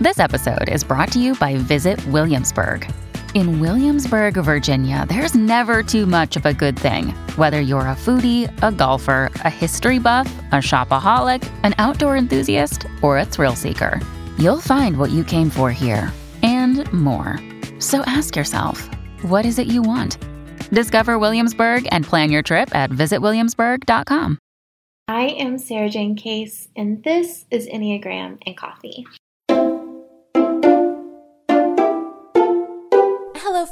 This episode is brought to you by Visit Williamsburg. In Williamsburg, Virginia, there's never too much of a good thing. Whether you're a foodie, a golfer, a history buff, a shopaholic, an outdoor enthusiast, or a thrill seeker, you'll find what you came for here and more. So ask yourself, what is it you want? Discover Williamsburg and plan your trip at visitwilliamsburg.com. I am Sarah Jayne Case, and this is Enneagram and Coffee.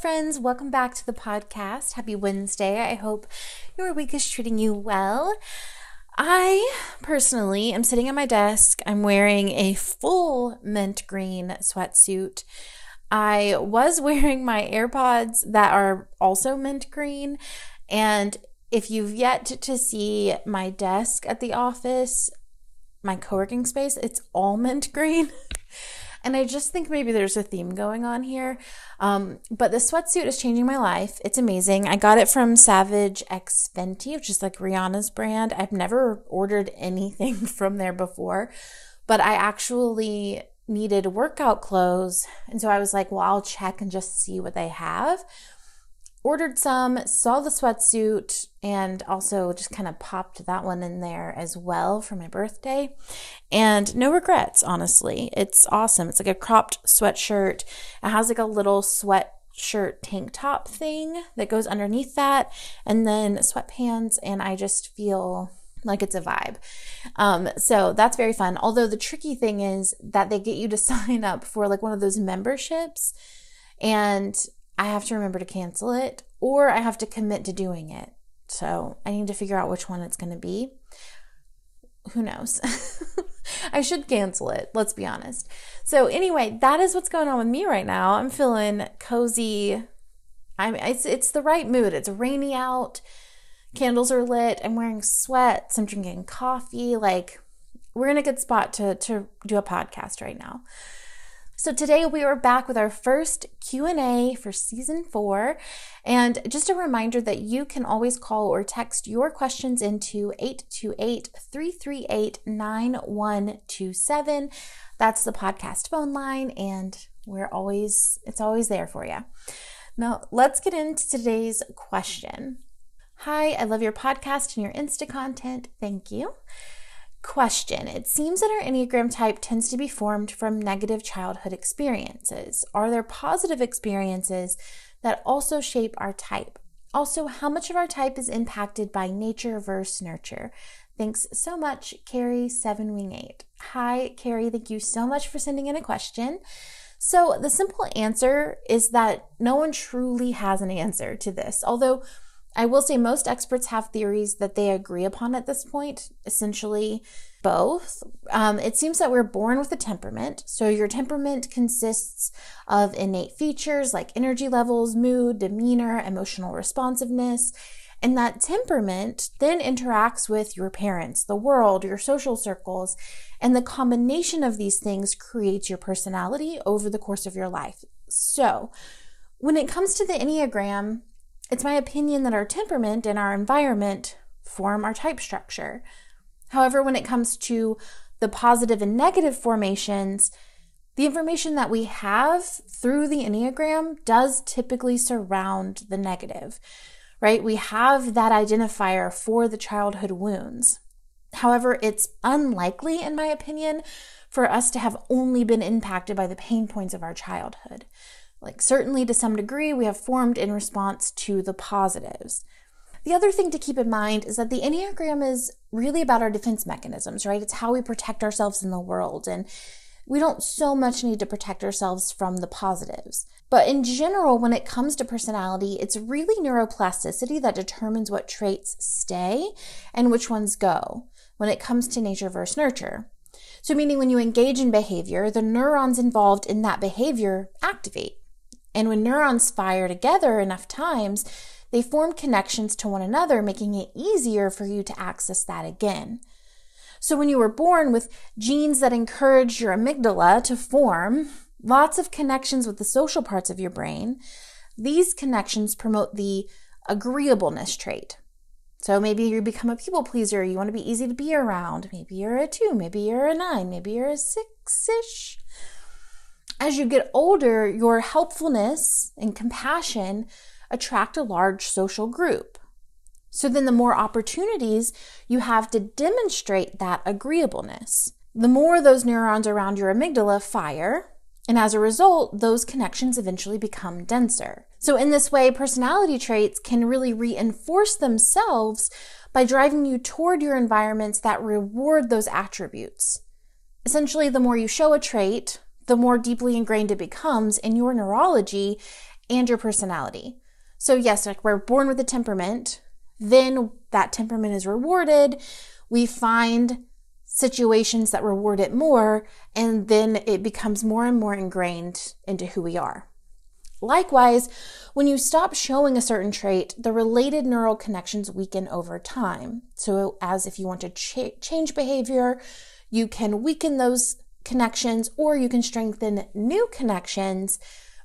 Friends. Welcome back to the podcast. Happy Wednesday. I hope your week is treating you well. I personally am sitting at my desk. I'm wearing a full mint green sweatsuit. I was wearing my AirPods that are also mint green. And if you've yet to see my desk at the office, my co working space, it's all mint green. And I just think maybe there's a theme going on here. Um, but the sweatsuit is changing my life. It's amazing. I got it from Savage X Fenty, which is like Rihanna's brand. I've never ordered anything from there before, but I actually needed workout clothes. And so I was like, well, I'll check and just see what they have ordered some, saw the sweatsuit, and also just kind of popped that one in there as well for my birthday. And no regrets, honestly. It's awesome. It's like a cropped sweatshirt. It has like a little sweatshirt tank top thing that goes underneath that, and then sweatpants. And I just feel like it's a vibe. Um, so that's very fun. Although the tricky thing is that they get you to sign up for like one of those memberships. And I have to remember to cancel it or I have to commit to doing it. So I need to figure out which one it's going to be. Who knows? I should cancel it, let's be honest. So anyway, that is what's going on with me right now. I'm feeling cozy. I'm it's it's the right mood. It's rainy out. Candles are lit. I'm wearing sweats. I'm drinking coffee. Like we're in a good spot to to do a podcast right now. So today we are back with our first Q&A for season 4 and just a reminder that you can always call or text your questions into 828-338-9127. That's the podcast phone line and we're always it's always there for you. Now, let's get into today's question. Hi, I love your podcast and your Insta content. Thank you. Question It seems that our Enneagram type tends to be formed from negative childhood experiences. Are there positive experiences that also shape our type? Also, how much of our type is impacted by nature versus nurture? Thanks so much, Carrie, 7 Wing 8. Hi, Carrie. Thank you so much for sending in a question. So, the simple answer is that no one truly has an answer to this, although I will say most experts have theories that they agree upon at this point, essentially both. Um, it seems that we're born with a temperament. So your temperament consists of innate features like energy levels, mood, demeanor, emotional responsiveness. And that temperament then interacts with your parents, the world, your social circles, and the combination of these things creates your personality over the course of your life. So, when it comes to the Enneagram, it's my opinion that our temperament and our environment form our type structure. However, when it comes to the positive and negative formations, the information that we have through the Enneagram does typically surround the negative, right? We have that identifier for the childhood wounds. However, it's unlikely, in my opinion, for us to have only been impacted by the pain points of our childhood. Like, certainly to some degree, we have formed in response to the positives. The other thing to keep in mind is that the Enneagram is really about our defense mechanisms, right? It's how we protect ourselves in the world. And we don't so much need to protect ourselves from the positives. But in general, when it comes to personality, it's really neuroplasticity that determines what traits stay and which ones go when it comes to nature versus nurture. So, meaning when you engage in behavior, the neurons involved in that behavior activate. And when neurons fire together enough times, they form connections to one another, making it easier for you to access that again. So when you were born with genes that encourage your amygdala to form lots of connections with the social parts of your brain, these connections promote the agreeableness trait. So maybe you become a people pleaser, you want to be easy to be around. Maybe you're a two, maybe you're a nine, maybe you're a six ish. As you get older, your helpfulness and compassion attract a large social group. So then the more opportunities you have to demonstrate that agreeableness, the more those neurons around your amygdala fire. And as a result, those connections eventually become denser. So in this way, personality traits can really reinforce themselves by driving you toward your environments that reward those attributes. Essentially, the more you show a trait, the more deeply ingrained it becomes in your neurology and your personality. So, yes, like we're born with a temperament, then that temperament is rewarded. We find situations that reward it more, and then it becomes more and more ingrained into who we are. Likewise, when you stop showing a certain trait, the related neural connections weaken over time. So, as if you want to ch- change behavior, you can weaken those connections or you can strengthen new connections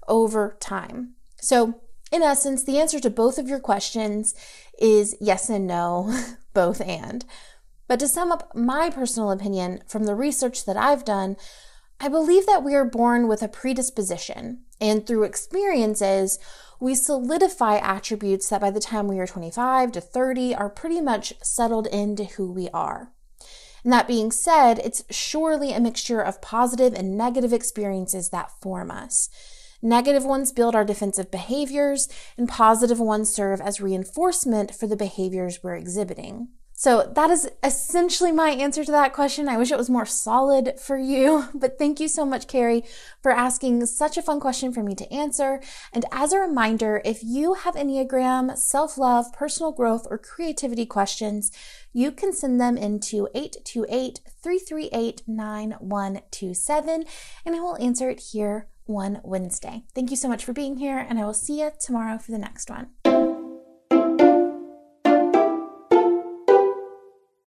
over time. So, in essence, the answer to both of your questions is yes and no, both and. But to sum up my personal opinion from the research that I've done, I believe that we are born with a predisposition, and through experiences, we solidify attributes that by the time we are 25 to 30 are pretty much settled into who we are. And that being said, it's surely a mixture of positive and negative experiences that form us. Negative ones build our defensive behaviors, and positive ones serve as reinforcement for the behaviors we're exhibiting. So that is essentially my answer to that question. I wish it was more solid for you, but thank you so much, Carrie, for asking such a fun question for me to answer. And as a reminder, if you have Enneagram, self-love, personal growth, or creativity questions, you can send them into 828-338-9127 and I will answer it here one Wednesday. Thank you so much for being here, and I will see you tomorrow for the next one.